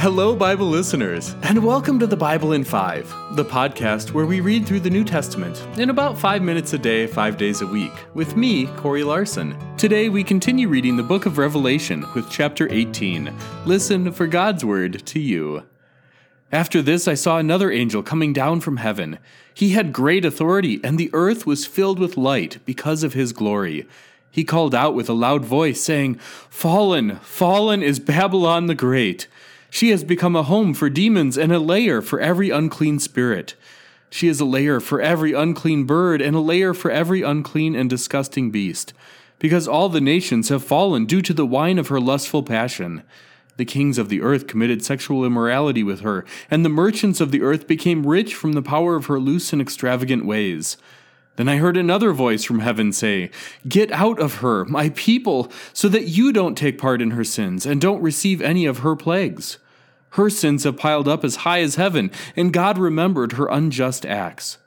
Hello, Bible listeners, and welcome to the Bible in Five, the podcast where we read through the New Testament in about five minutes a day, five days a week, with me, Corey Larson. Today, we continue reading the book of Revelation with chapter 18. Listen for God's word to you. After this, I saw another angel coming down from heaven. He had great authority, and the earth was filled with light because of his glory. He called out with a loud voice, saying, Fallen, fallen is Babylon the Great she has become a home for demons and a lair for every unclean spirit. She is a lair for every unclean bird and a lair for every unclean and disgusting beast, because all the nations have fallen due to the wine of her lustful passion. The kings of the earth committed sexual immorality with her, and the merchants of the earth became rich from the power of her loose and extravagant ways. Then I heard another voice from heaven say, Get out of her, my people, so that you don't take part in her sins and don't receive any of her plagues. Her sins have piled up as high as heaven, and God remembered her unjust acts.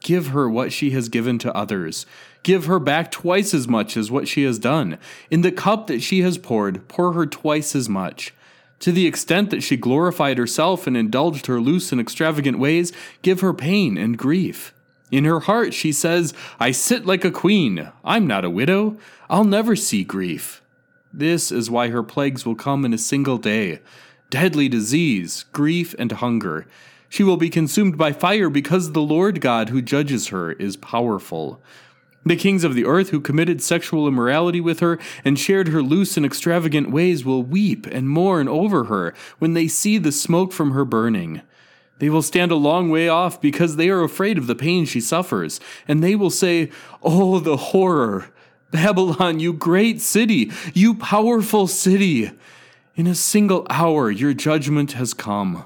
Give her what she has given to others. Give her back twice as much as what she has done. In the cup that she has poured, pour her twice as much. To the extent that she glorified herself and indulged her loose and extravagant ways, give her pain and grief. In her heart, she says, I sit like a queen. I'm not a widow. I'll never see grief. This is why her plagues will come in a single day deadly disease, grief, and hunger. She will be consumed by fire because the Lord God who judges her is powerful. The kings of the earth who committed sexual immorality with her and shared her loose and extravagant ways will weep and mourn over her when they see the smoke from her burning. They will stand a long way off because they are afraid of the pain she suffers, and they will say, Oh, the horror! Babylon, you great city, you powerful city! In a single hour your judgment has come.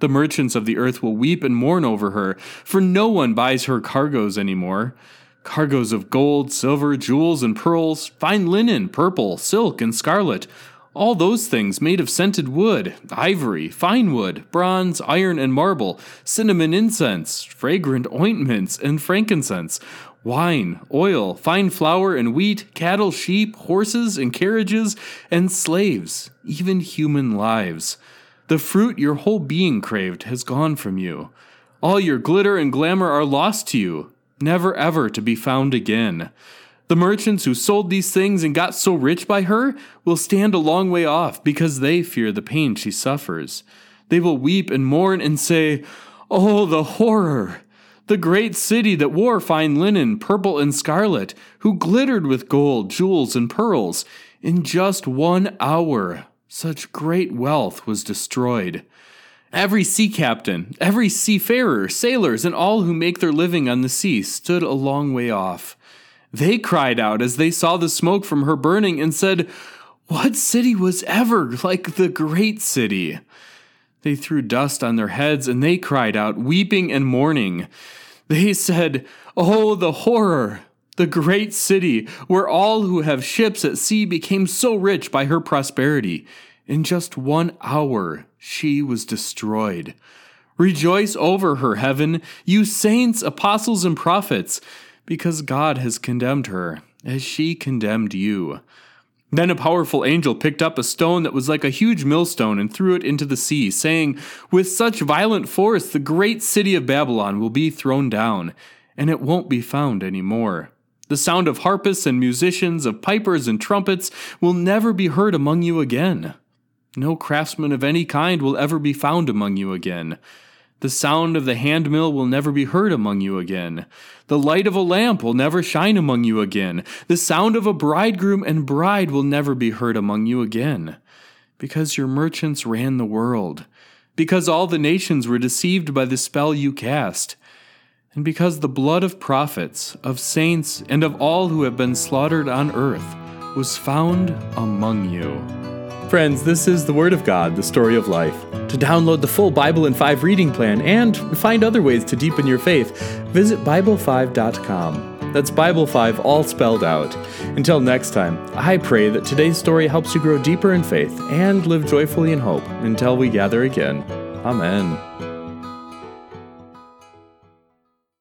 The merchants of the earth will weep and mourn over her, for no one buys her cargoes anymore. Cargoes of gold, silver, jewels, and pearls, fine linen, purple, silk, and scarlet, all those things made of scented wood, ivory, fine wood, bronze, iron, and marble, cinnamon incense, fragrant ointments, and frankincense, wine, oil, fine flour and wheat, cattle, sheep, horses and carriages, and slaves, even human lives. The fruit your whole being craved has gone from you. All your glitter and glamour are lost to you, never ever to be found again. The merchants who sold these things and got so rich by her will stand a long way off because they fear the pain she suffers. They will weep and mourn and say, Oh, the horror! the great city that wore fine linen, purple and scarlet, who glittered with gold, jewels, and pearls. In just one hour, such great wealth was destroyed. Every sea captain, every seafarer, sailors, and all who make their living on the sea stood a long way off. They cried out as they saw the smoke from her burning and said, What city was ever like the great city? They threw dust on their heads and they cried out, weeping and mourning. They said, Oh, the horror! The great city, where all who have ships at sea became so rich by her prosperity. In just one hour, she was destroyed. Rejoice over her, heaven, you saints, apostles, and prophets, because God has condemned her, as she condemned you. Then a powerful angel picked up a stone that was like a huge millstone and threw it into the sea, saying, With such violent force, the great city of Babylon will be thrown down, and it won't be found any more. The sound of harpists and musicians, of pipers and trumpets, will never be heard among you again. No craftsman of any kind will ever be found among you again. The sound of the handmill will never be heard among you again. The light of a lamp will never shine among you again. The sound of a bridegroom and bride will never be heard among you again. Because your merchants ran the world. Because all the nations were deceived by the spell you cast. And because the blood of prophets, of saints, and of all who have been slaughtered on earth was found among you. Friends, this is the Word of God, the story of life. To download the full Bible in 5 reading plan and find other ways to deepen your faith, visit Bible5.com. That's Bible 5 all spelled out. Until next time, I pray that today's story helps you grow deeper in faith and live joyfully in hope until we gather again. Amen.